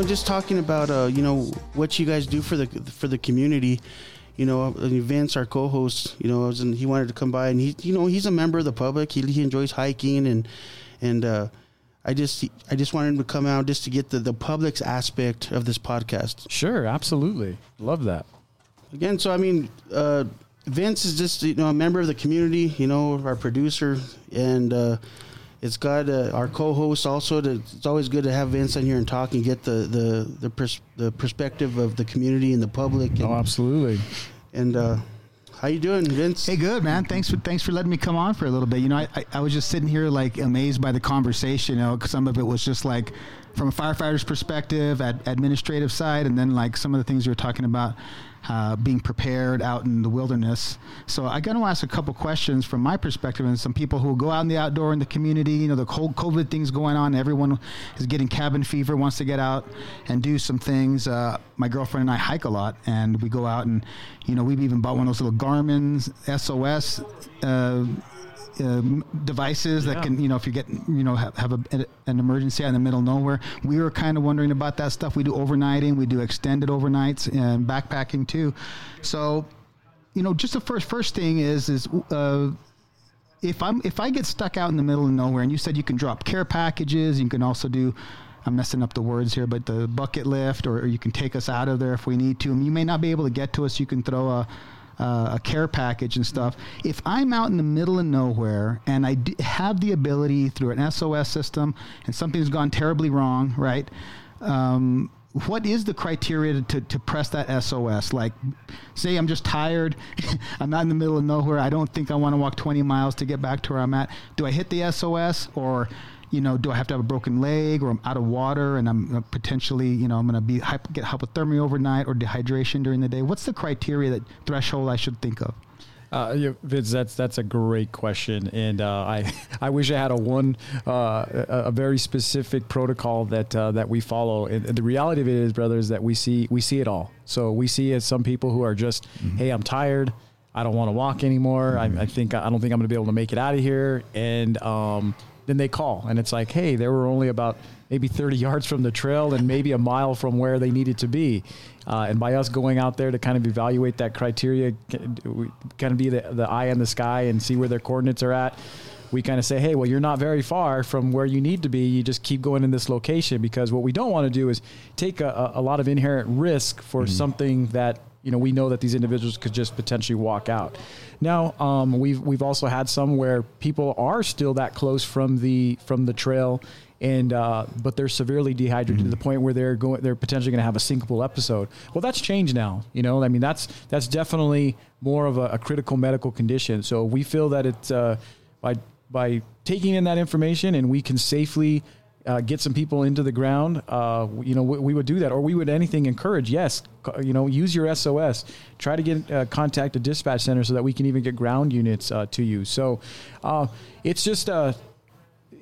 know, just talking about uh, you know what you guys do for the for the community. You know, uh, Vince, our co-host, you know, and he wanted to come by, and he, you know, he's a member of the public. He, he enjoys hiking, and and uh, I just I just wanted him to come out just to get the the public's aspect of this podcast. Sure, absolutely, love that. Again, so I mean, uh, Vince is just you know a member of the community. You know, our producer, and uh, it's got uh, our co-host also. To, it's always good to have Vince on here and talk and get the the the, pers- the perspective of the community and the public. And, Oh, absolutely. and uh, how you doing, Vince? Hey, good man. Thanks for thanks for letting me come on for a little bit. You know, I, I, I was just sitting here like amazed by the conversation. You know, 'cause some of it was just like from a firefighter's perspective, at administrative side, and then like some of the things you were talking about uh, being prepared out in the wilderness. So I got to ask a couple questions from my perspective, and some people who go out in the outdoor in the community. You know, the whole COVID things going on. Everyone is getting cabin fever, wants to get out and do some things. Uh, my girlfriend and I hike a lot, and we go out and you know we've even bought one of those little Garmin's SOS. Uh, um, devices that can, you know, if you get, you know, have, have a, an emergency out in the middle of nowhere. We were kind of wondering about that stuff. We do overnighting, we do extended overnights and backpacking too. So, you know, just the first first thing is is uh, if I'm if I get stuck out in the middle of nowhere, and you said you can drop care packages, you can also do. I'm messing up the words here, but the bucket lift, or, or you can take us out of there if we need to. And you may not be able to get to us. You can throw a uh, a care package and stuff. If I'm out in the middle of nowhere and I d- have the ability through an SOS system, and something's gone terribly wrong, right? Um, what is the criteria to, to press that SOS? Like, say I'm just tired, I'm not in the middle of nowhere, I don't think I want to walk 20 miles to get back to where I'm at. Do I hit the SOS or, you know, do I have to have a broken leg or I'm out of water and I'm uh, potentially, you know, I'm going to be get hypothermia overnight or dehydration during the day? What's the criteria that threshold I should think of? Uh, yeah, Vince, that's that's a great question, and uh, I I wish I had a one uh, a, a very specific protocol that uh, that we follow. And the reality of it is, brother, is that we see we see it all. So we see as some people who are just, hey, I'm tired, I don't want to walk anymore. I, I think I don't think I'm going to be able to make it out of here, and um, then they call, and it's like, hey, they were only about maybe 30 yards from the trail and maybe a mile from where they needed to be. Uh, and by us going out there to kind of evaluate that criteria, kind of be the, the eye in the sky and see where their coordinates are at. We kind of say, hey, well, you're not very far from where you need to be. You just keep going in this location because what we don't want to do is take a, a lot of inherent risk for something that you know we know that these individuals could just potentially walk out. Now um, we've we've also had some where people are still that close from the from the trail and uh, but they're severely dehydrated to the point where they're going they're potentially going to have a syncopal episode. Well, that's changed now. You know, I mean that's that's definitely more of a, a critical medical condition. So we feel that it's uh, by by taking in that information and we can safely. Uh, get some people into the ground. Uh, you know, we, we would do that, or we would anything encourage. Yes, you know, use your SOS. Try to get uh, contact a dispatch center so that we can even get ground units uh, to you. So, uh, it's just uh,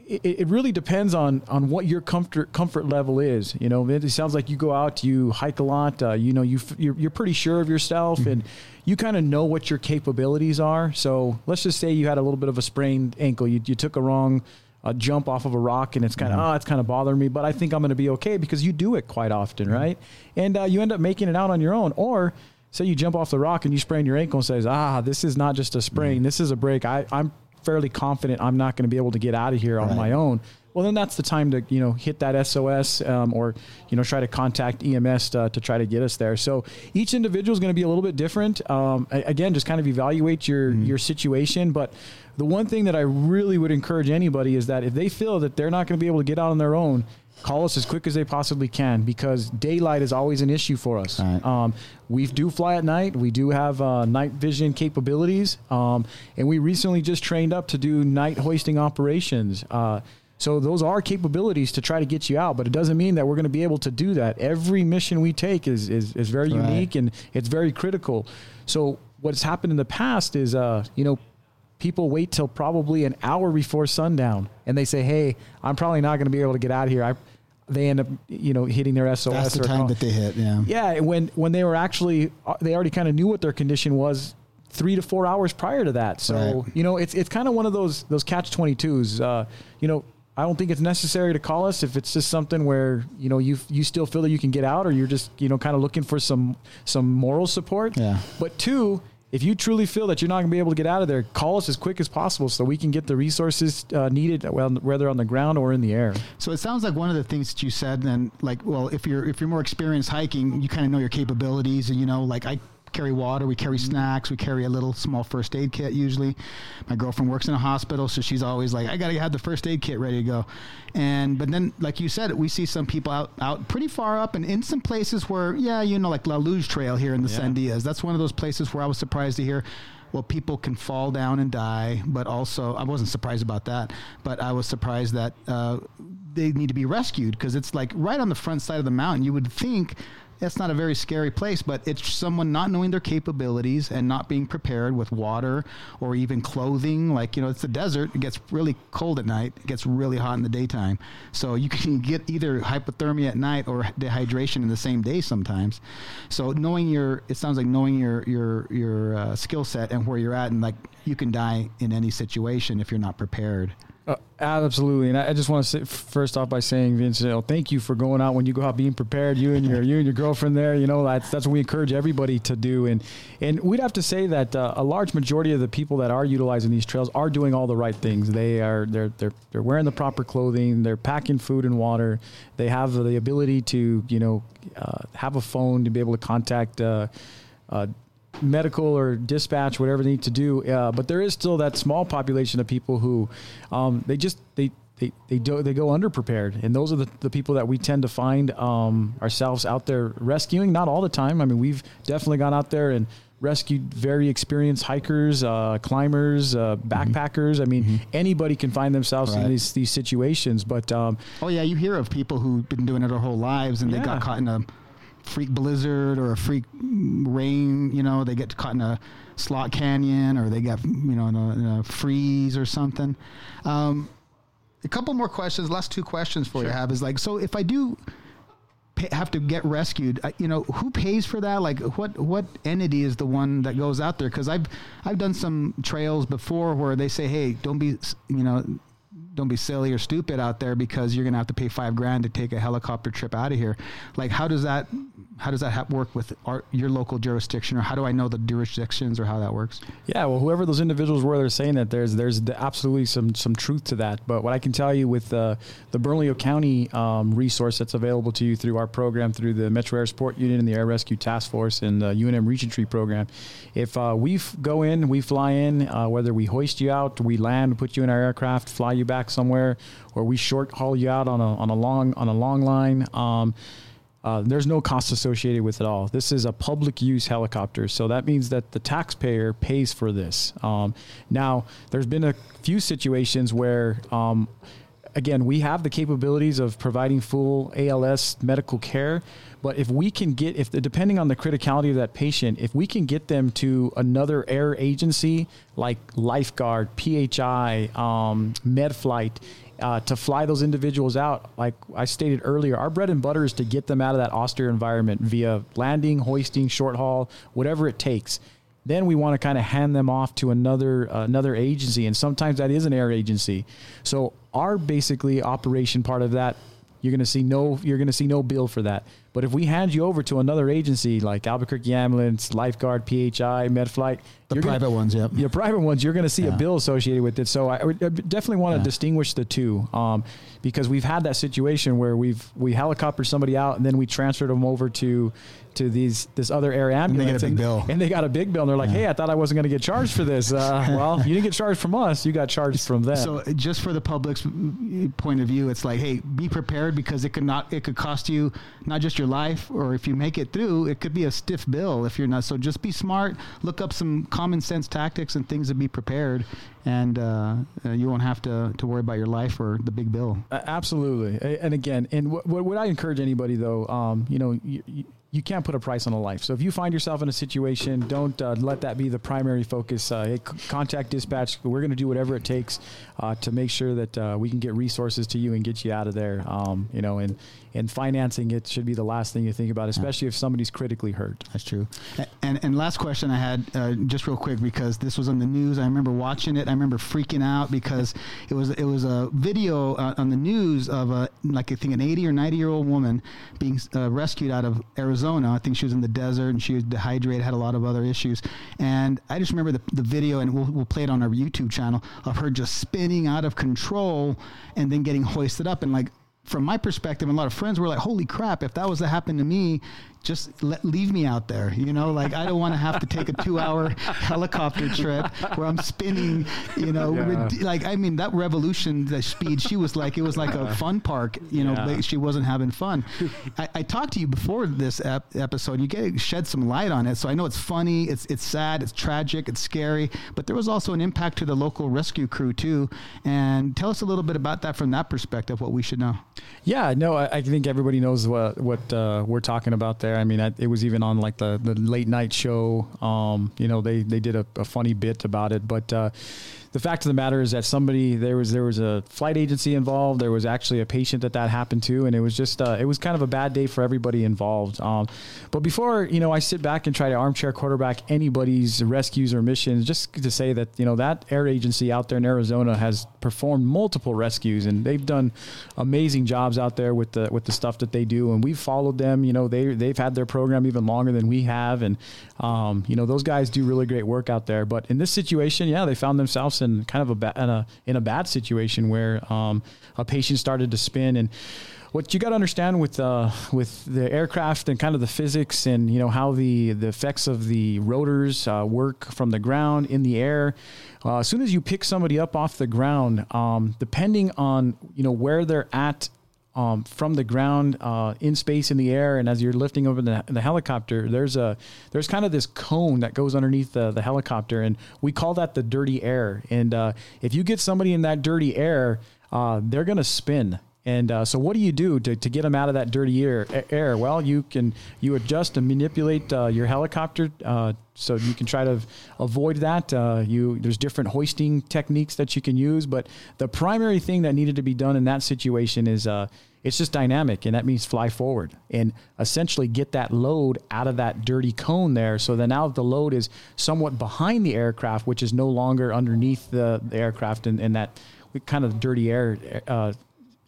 it, it really depends on on what your comfort comfort level is. You know, it sounds like you go out, you hike a lot. Uh, you know, you f- you're, you're pretty sure of yourself, and you kind of know what your capabilities are. So let's just say you had a little bit of a sprained ankle. You you took a wrong. Uh jump off of a rock and it's kind of oh it's kind of bothering me but i think i'm going to be okay because you do it quite often right? And uh, you end up making it out on your own or say you jump off the rock and you sprain your ankle and says ah this is not just a sprain this is a break. I, i'm fairly confident i'm not going to be able to get out of here on my own. Well then that's the time to you know hit that sos um, or you know try to contact ems to, to try to get us there. So each individual is going to be a little bit different. Um, again just kind of evaluate your your situation but the one thing that i really would encourage anybody is that if they feel that they're not going to be able to get out on their own call us as quick as they possibly can because daylight is always an issue for us. Right. Um, we do fly at night. We do have uh, night vision capabilities, um, and we recently just trained up to do night hoisting operations. Uh, so those are capabilities to try to get you out, but it doesn't mean that we're going to be able to do that. Every mission we take is is, is very Right. unique and it's very critical. So what's happened in the past is, uh, you know, people wait till probably an hour before sundown and they say, "Hey, I'm probably not going to be able to get out of here." I, they end up, you know, hitting their SOS. That's the time that they hit. Yeah. yeah, when when they were actually, uh, they already kind of knew what their condition was three to four hours prior to that. So Right. you know, it's it's kind of one of those those catch twenty twos. Uh, you know, I don't think it's necessary to call us if it's just something where you know you you still feel that you can get out, or you're just you know kind of looking for some some moral support. Yeah. But two, if you truly feel that you're not going to be able to get out of there, call us as quick as possible so we can get the resources uh, needed, whether on the ground or in the air. So it sounds like one of the things that you said, then, like, well, if you're if you're more experienced hiking, you kind of know your capabilities, and you know, like I carry water, we carry snacks, we carry a little small first aid kit usually. My girlfriend works in a hospital, so she's always like, I gotta have the first aid kit ready to go. And but then, like you said, we see some people out out pretty far up and in some places where, yeah, you know, like La Luz Trail here in the yeah. Sandias. That's one of those places where I was surprised to hear well, people can fall down and die, but also I wasn't surprised about that, but I was surprised that uh, they need to be rescued because it's like right on the front side of the mountain. You would think that's not a very scary place, but it's someone not knowing their capabilities and not being prepared with water or even clothing. Like, you know, it's the desert. It gets really cold at night. It gets really hot in the daytime. So you can get either hypothermia at night or dehydration in the same day sometimes. So knowing your, it sounds like knowing your, your, your uh, skill set and where you're at and like you can die in any situation if you're not prepared. Uh, absolutely, and I, I just want to say first off by saying, Vince, you know, thank you for going out when you go out being prepared. You and your you and your girlfriend there, you know, that's that's what we encourage everybody to do. And and we'd have to say that uh, a large majority of the people that are utilizing these trails are doing all the right things. They are they're they're they're wearing the proper clothing. They're packing food and water. They have the ability to you know uh, have a phone to be able to contact. Uh, uh medical or dispatch, whatever they need to do. Uh, but there is still that small population of people who um, they just they they they do they go underprepared, and those are the, the people that we tend to find um, ourselves out there rescuing. Not all the time. I mean, we've definitely gone out there and rescued very experienced hikers, uh, climbers, uh, mm-hmm. backpackers. I mean, mm-hmm. anybody can find themselves right. in these these situations. But um, oh yeah, you hear of people who've been doing it their whole lives and yeah. they got caught in a freak blizzard or a freak rain, you know, they get caught in a slot canyon or they get, you know, in a, in a freeze or something. Um, a couple more questions. Last two questions for sure. you have is like, so if I do pay, have to get rescued, you know, who pays for that? Like, what what entity is the one that goes out there? Because I've I've done some trails before where they say, hey, don't be, you know, don't be silly or stupid out there because you're going to have to pay five grand to take a helicopter trip out of here. Like, how does that how does that ha- work with our, your local jurisdiction, or how do I know the jurisdictions, or how that works? Yeah, well, whoever those individuals were, they're saying that there's there's absolutely some some truth to that. But what I can tell you with uh, the Bernalillo County um, resource that's available to you through our program, through the Metro Air Support Unit and the Air Rescue Task Force and the UNM Reach and Treat program, if uh, we f- go in, we fly in, uh, whether we hoist you out, we land, put you in our aircraft, fly you back somewhere, or we short haul you out on a on a long on a long line. Um, uh, there's no cost associated with it all. This is a public use helicopter, so that means that the taxpayer pays for this. Um, now, there's been a few situations where, um, again, we have the capabilities of providing full ALS medical care, but if we can get, if the, depending on the criticality of that patient, if we can get them to another air agency like Lifeguard, PHI, um, MedFlight, uh, to fly those individuals out, like I stated earlier, our bread and butter is to get them out of that austere environment via landing, hoisting, short haul, whatever it takes. Then we want to kind of hand them off to another uh, another agency, and sometimes that is an air agency. So our basically operation part of that, you're going to see no you're going to see no bill for that. But if we hand you over to another agency like Albuquerque Ambulance, Lifeguard, PHI, MedFlight, the private gonna, ones, yep. Your private ones, you're going to see yeah. a bill associated with it. So I, would definitely want to yeah. distinguish the two um, because we've had that situation where we've we helicopter somebody out and then we transferred them over to to these this other air ambulance. And they, and, and they got a big bill, and they're like, yeah. "Hey, I thought I wasn't going to get charged for this." Uh, well, you didn't get charged from us; you got charged from them. So, just for the public's point of view, it's like, hey, be prepared because it could not it could cost you not just your life, or if you make it through, it could be a stiff bill if you're not. So, just be smart. Look up some common sense tactics and things to be prepared, and uh, uh, you won't have to to worry about your life or the big bill. Uh, absolutely, and again, and what, what I encourage anybody though, um, you know. You, you, can't put a price on a life. So if you find yourself in a situation, don't uh, let that be the primary focus. Uh, hey, contact dispatch. We're going to do whatever it takes uh, to make sure that uh, we can get resources to you and get you out of there. Um, you know, and and financing it should be the last thing you think about, especially if somebody's critically hurt. That's true. And and last question I had, uh, just real quick, because this was on the news. I remember watching it. I remember freaking out because it was it was a video uh, on the news of a like I think an 80 or 90 year old woman being uh, rescued out of Arizona. I think she was in the desert and she was dehydrated, had a lot of other issues. And I just remember the, the video, and we'll, we'll play it on our YouTube channel of her just spinning out of control and then getting hoisted up and like from my perspective, and a lot of friends were like, "Holy crap! If that was to happen to me, just let, leave me out there." You know, like I don't want to have to take a two-hour helicopter trip where I'm spinning. You know, yeah. like I mean, that revolution, the speed. She was like, it was like a fun park. You know, yeah. she wasn't having fun. I, I, talked to you before this ep- episode. You get shed some light on it, so I know it's funny, it's it's sad, it's tragic, it's scary, but there was also an impact to the local rescue crew too. And tell us a little bit about that from that perspective. What we should know. Yeah, no, I, I think everybody knows what what uh, we're talking about there. I mean, I, it was even on like the, the late night show. Um, you know, they they did a, a funny bit about it, but uh, the fact of the matter is that somebody there was there was a flight agency involved. There was actually a patient that that happened to, and it was just uh, it was kind of a bad day for everybody involved. Um, but before you know, I sit back and try to armchair quarterback anybody's rescues or missions, just to say that you know that air agency out there in Arizona has performed multiple rescues, and they've done amazing jobs out there with the with the stuff that they do, and we've followed them. You know, they they've had their program even longer than we have, and um, you know those guys do really great work out there. But in this situation, yeah, they found themselves in kind of a ba- in a in a bad situation where um, a patient started to spin and what you got to understand with uh, with the aircraft and kind of the physics and you know how the the effects of the rotors uh, work from the ground in the air. Uh, as soon as you pick somebody up off the ground, um, depending on you know where they're at um, from the ground uh, in space in the air, and as you're lifting over the, the, helicopter, there's a there's kind of this cone that goes underneath the, the helicopter, and we call that the dirty air. And uh, if you get somebody in that dirty air, uh, they're gonna spin. And uh, so, what do you do to, to get them out of that dirty air? Air. Well, you can you adjust and manipulate uh, your helicopter uh, so you can try to avoid that. Uh, you there's different hoisting techniques that you can use, but the primary thing that needed to be done in that situation is uh, it's just dynamic, and that means fly forward and essentially get that load out of that dirty cone there. So then now the load is somewhat behind the aircraft, which is no longer underneath the, the aircraft and, and that kind of dirty air uh,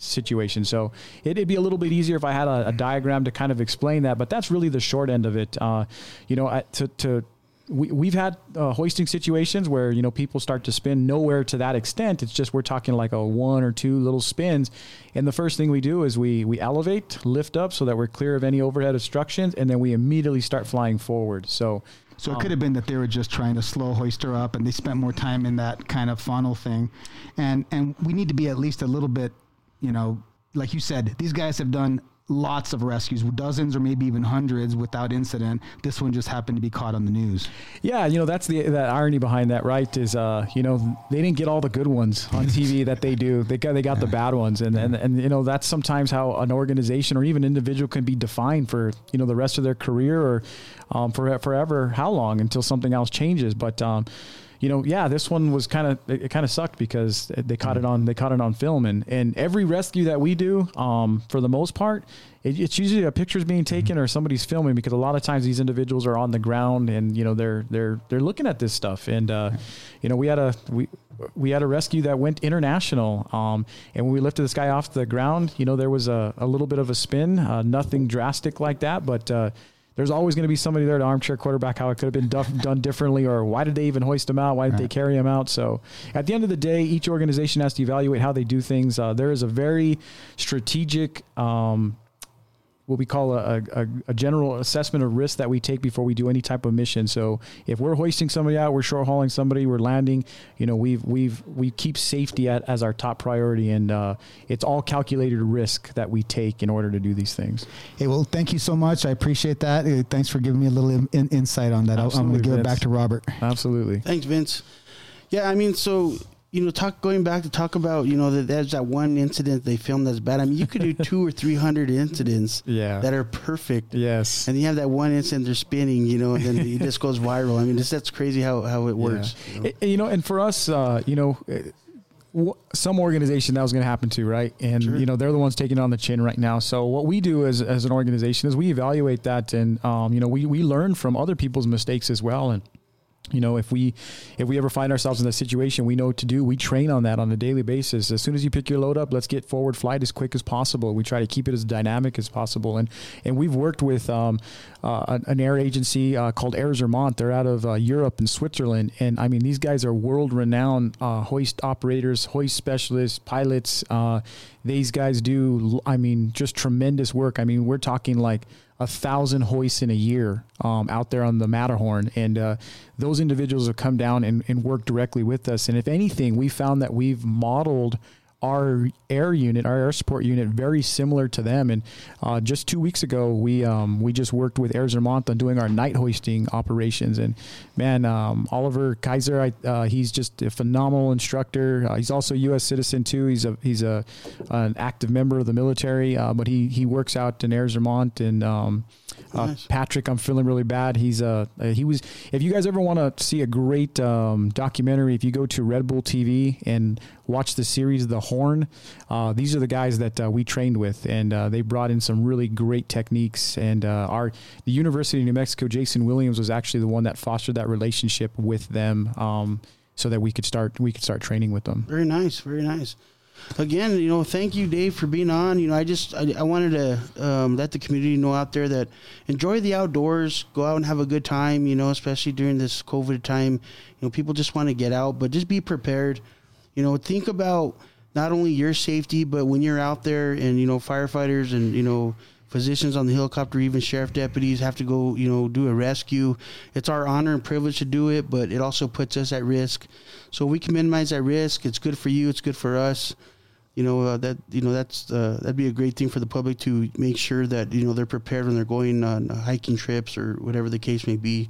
situation. So it, would be a little bit easier if I had a, a, diagram to kind of explain that, but that's really the short end of it. Uh, you know, I, to, to we, we've had uh, hoisting situations where you know people start to spin nowhere to that extent it's just we're talking like a one or two little spins and the first thing we do is we we elevate lift up so that we're clear of any overhead obstructions and then we immediately start flying forward so so it could have been that they were just trying to slow hoister up and they spent more time in that kind of funnel thing and and we need to be at least a little bit you know like you said these guys have done lots of rescues, dozens or maybe even hundreds without incident. This one just happened to be caught on the news. Yeah, you know that's the that irony behind that, right? Is uh, you know they didn't get all the good ones on TV that they do. They got they got yeah. the bad ones, and, and and you know that's sometimes how an organization or even individual can be defined for you know the rest of their career or um, for forever. How long until something else changes? But um, you know, yeah, this one was kind of it, it kind of sucked because they caught it on they caught it on film, and and every rescue that we do, um, for the most part, it, it's usually a picture's being taken or somebody's filming because a lot of times these individuals are on the ground and you know they're they're they're looking at this stuff, and uh, you know we had a we we had a rescue that went international. Um, and when we lifted this guy off the ground, you know, there was a, a little bit of a spin, uh, nothing drastic like that, but, uh, there's always going to be somebody there to armchair quarterback how it could have been duff, done differently or why did they even hoist him out? Why did right. they carry him out? So at the end of the day, each organization has to evaluate how they do things. Uh, there is a very strategic um, what we call a, a, a, general assessment of risk that we take before we do any type of mission. So if we're hoisting somebody out, we're short hauling somebody, we're landing, you know, we've we've we keep safety at, as our top priority, and uh, it's all calculated risk that we take in order to do these things. Hey, well, thank you so much. I appreciate that. Uh, thanks for giving me a little in, insight on that. Absolutely, I'm going to give Vince. it back to Robert. Absolutely. Thanks, Vince. Yeah, I mean, so you know, talk going back to talk about, you know, that there's that one incident they filmed that's bad. I mean, you could do two or three hundred incidents yeah. that are perfect. Yes. And you have that one incident they're spinning, you know, and then it just goes viral. I mean, that's crazy how, how it works. Yeah. You, know? It, you know, and for us, uh, you know, some organization that was going to happen to, right? And sure. you know they're the ones taking on the chin right now. So what we do as as an organization is we evaluate that, and um, you know we we learn from other people's mistakes as well, and you know if we if we ever find ourselves in that situation we know what to do. We train on that on a daily basis. As soon as you pick your load up let's get forward. Flight as quick as possible. We try to keep it as dynamic as possible. And and we've worked with um, uh, an air agency uh, called Air Zermatt. They're out of uh, Europe and Switzerland. And I mean these guys are world renowned uh, hoist operators hoist specialists pilots. Uh, these guys do I mean just tremendous work. I mean we're talking like a thousand hoists in a year um, out there on the Matterhorn, and uh, those individuals have come down and, and worked directly with us. And if anything, we found that we've modeled our air unit, our air support unit, very similar to them. And uh, just two weeks ago, we um, we just worked with Air Zermatt on doing our night hoisting operations. And man, um, Oliver Kaiser, I, uh, he's just a phenomenal instructor. Uh, he's also a U.S. citizen too. He's a he's a an active member of the military, uh, but he he works out in Air Zermatt and. Um, uh, nice. Patrick, I'm feeling really bad. He's uh, he was. If you guys ever want to see a great um, documentary, if you go to Red Bull TV and watch the series The Horn, uh, these are the guys that uh, we trained with, and uh, they brought in some really great techniques. And uh, our the University of New Mexico, Jason Williams was actually the one that fostered that relationship with them, um, so that we could start we could start training with them. Very nice, very nice again, you know, thank you, Dave, for being on. You know, I just I, I wanted to um, let the community know out there that enjoy the outdoors, go out and have a good time. You know, especially during this COVID time. You know, people just want to get out, but just be prepared. You know, think about not only your safety, but when you're out there and you know firefighters and you know physicians on the helicopter, even sheriff deputies have to go, you know, do a rescue. It's our honor and privilege to do it, but it also puts us at risk. So we can minimize that risk. It's good for you. It's good for us. You know uh, that you know that's uh, that'd be a great thing for the public to make sure that you know they're prepared when they're going on hiking trips or whatever the case may be.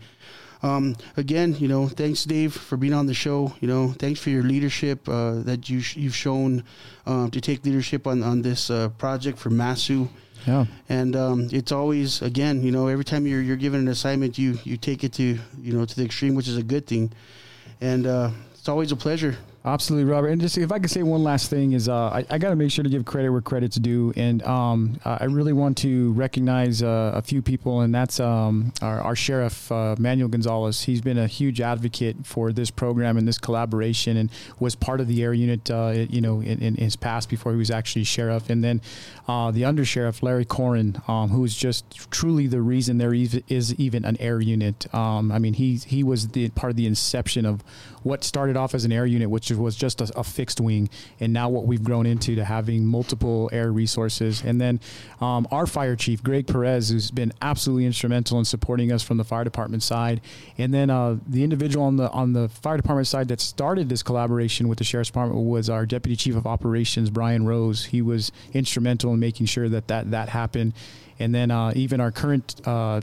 Um, again, you know, thanks Dave for being on the show. You know, thanks for your leadership uh, that you sh- you've shown um, to take leadership on on this uh, project for Masu. Yeah. And um, it's always again, you know, every time you're you're given an assignment, you you take it to you know to the extreme, which is a good thing. And uh, it's always a pleasure Absolutely, Robert. And just if I could say one last thing is, uh, I, I got to make sure to give credit where credit's due, and um, I really want to recognize uh, a few people, and that's um, our, our, sheriff uh, Manuel Gonzales. He's been a huge advocate for this program and this collaboration, and was part of the air unit, uh, you know, in, in, his past before he was actually sheriff, and then uh, the under sheriff Larry Koren, um, who is just truly the reason there is even an air unit. Um, I mean, he he was the part of the inception of what started off as an air unit, which was just a, a, fixed wing, and now what we've grown into to having multiple air resources. And then um, our fire chief, Greg Perez, who's been absolutely instrumental in supporting us from the fire department side. And then uh, the individual on the on the fire department side that started this collaboration with the sheriff's department was our deputy chief of operations, Brian Rose. He was instrumental in making sure that that that happened. And then uh, even our current uh,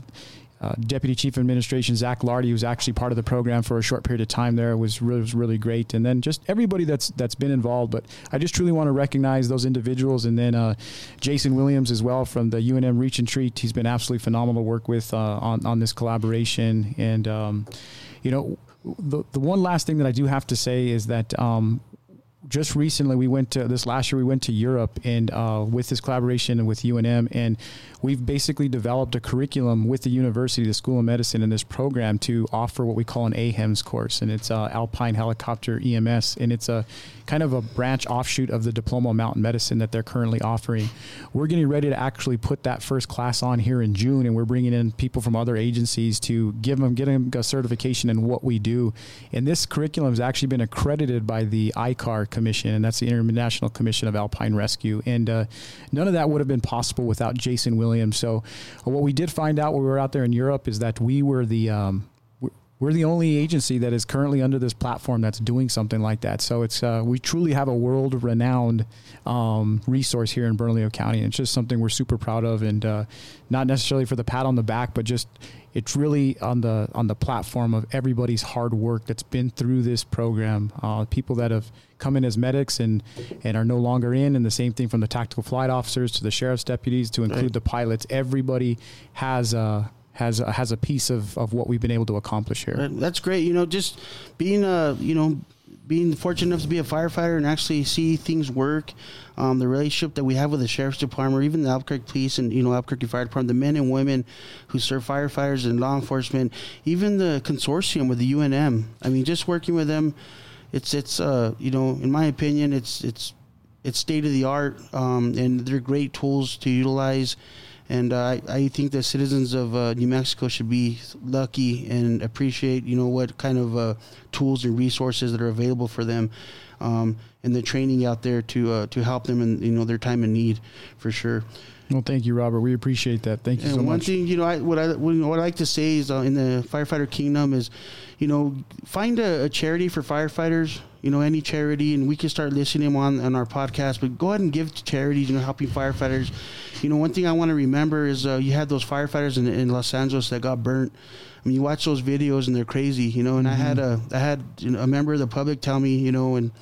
uh, Deputy Chief of Administration Zach Lardy, who's actually part of the program for a short period of time there, was really, was really great. And then just everybody that's that's been involved. But I just truly want to recognize those individuals. And then uh, Jason Williams as well from the UNM Reach and Treat. He's been absolutely phenomenal to work with uh, on on this collaboration. And um, you know, the the one last thing that I do have to say is that um, just recently we went to this last year we went to Europe and uh, with this collaboration with UNM and we've basically developed a curriculum with the university, the School of Medicine, in this program to offer what we call an AHEMS course, and it's uh, Alpine Helicopter EMS, and it's a kind of a branch offshoot of the Diploma of Mountain Medicine that they're currently offering. We're getting ready to actually put that first class on here in June, and we're bringing in people from other agencies to give them get them a certification in what we do. And this curriculum has actually been accredited by the ICAR Commission, and that's the International Commission of Alpine Rescue. And uh, none of that would have been possible without Jason Williams. So, uh, what we did find out when we were out there in Europe is that we were the um, we're the only agency that is currently under this platform that's doing something like that. So it's uh, we truly have a world renowned um, resource here in Bernalillo County. And it's just something we're super proud of, and uh, not necessarily for the pat on the back, but just it's really on the on the platform of everybody's hard work that's been through this program. Uh, people that have come in as medics and and are no longer in, and the same thing from the tactical flight officers to the sheriff's deputies to include right. the pilots. Everybody has a has a, has a piece of, of what we've been able to accomplish here. That's great. You know, just being a you know being fortunate enough to be a firefighter and actually see things work, um, the relationship that we have with the sheriff's department, or even the Albuquerque Police and you know Albuquerque Fire Department, the men and women who serve firefighters and law enforcement, even the consortium with the UNM. I mean, just working with them, it's it's uh, you know, in my opinion, it's it's it's state of the art, um, and they're great tools to utilize. And uh, I, I think the citizens of uh, New Mexico should be lucky and appreciate, you know, what kind of uh, tools and resources that are available for them, um, and the training out there to uh, to help them in you know their time of need, for sure. Well, thank you, Robert. We appreciate that. Thank you and so one much. thing, you know, I, what I what I like to say is uh, in the firefighter kingdom is, you know, find a, a, charity for firefighters. You know, any charity, and we can start listing them on on our podcast. But go ahead and give to charities. You know, helping firefighters. You know, one thing I want to remember is uh, you had those firefighters in, in Los Angeles that got burnt. Mean, you watch those videos and they're crazy. You know, and mm-hmm. I had a I had you know, a member of the public tell me, you know, and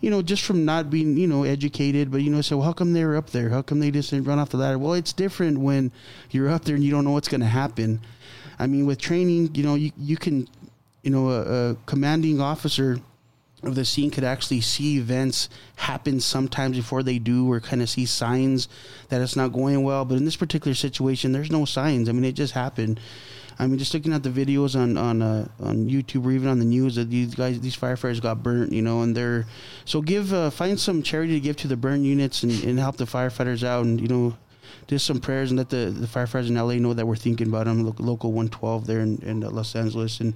you know, just from not being, you know, educated, but, you know, well, how come they're up there? How come they just didn't run off the ladder? Well, it's different when you're up there and you don't know what's going to happen. I mean, with training, you know, you, you can, you know, a, a commanding officer of the scene could actually see events happen sometimes before they do or kind of see signs that it's not going well. But in this particular situation, there's no signs. I mean, it just happened. I mean, just looking at the videos on on uh, on YouTube or even on the news that these guys, these firefighters got burnt, you know, and they're so give uh, find some charity to give to the burn units and, and help the firefighters out, and you know, just some prayers and let the, the firefighters in LA know that we're thinking about them. Local 112 there in, in uh, Los Angeles, and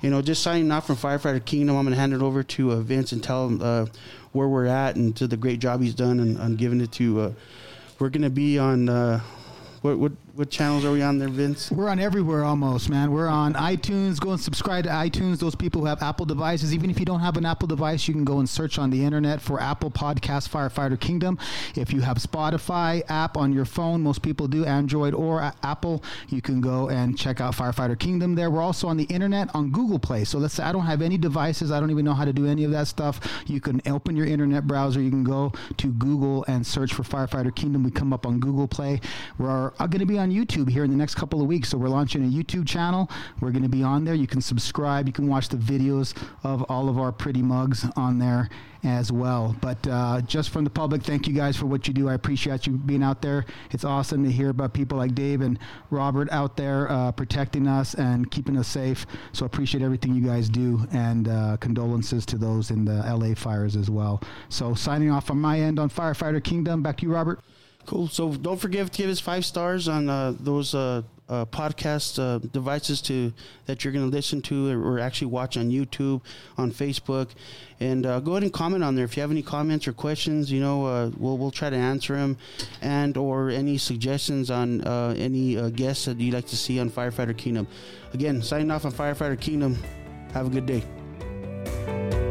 you know, just signing off from Firefighter Kingdom. I'm to hand it over to uh, Vince and tell him uh, where we're at and to the great job he's done and on giving it to. Uh, we're to be on uh, what what what channels are we on there, Vince? We're on everywhere almost, man. We're on iTunes. Go and subscribe to iTunes. Those people who have Apple devices, even if you don't have an Apple device, you can go and search on the internet for Apple Podcast Firefighter Kingdom. If you have Spotify app on your phone, most people do, Android or Apple, you can go and check out Firefighter Kingdom there. We're also on the internet on Google Play. So let's say I don't have any devices, I don't even know how to do any of that stuff. You can open your internet browser, you can go to Google and search for Firefighter Kingdom. We come up on Google Play. We're uh, going to be on YouTube here in the next couple of weeks. So we're launching a YouTube channel. We're going to be on there. You can subscribe. You can watch the videos of all of our pretty mugs on there as well. But uh, just from the public, thank you guys for what you do. I appreciate you being out there. It's awesome to hear about people like Dave and Robert out there uh, protecting us and keeping us safe. So I appreciate everything you guys do and uh, condolences to those in the LA fires as well. So signing off on my end on Firefighter Kingdom. Back to you, Robert. Cool. So don't forget to give us five stars on uh, those uh, uh, podcast uh, devices to that you're going to listen to or, actually watch on YouTube, on Facebook, and uh, go ahead and comment on there if you have any comments or questions. You know, uh, we'll we'll try to answer them, and or any suggestions on any guests that you'd like to see on Firefighter Kingdom. Again, signing off on Firefighter Kingdom. Have a good day.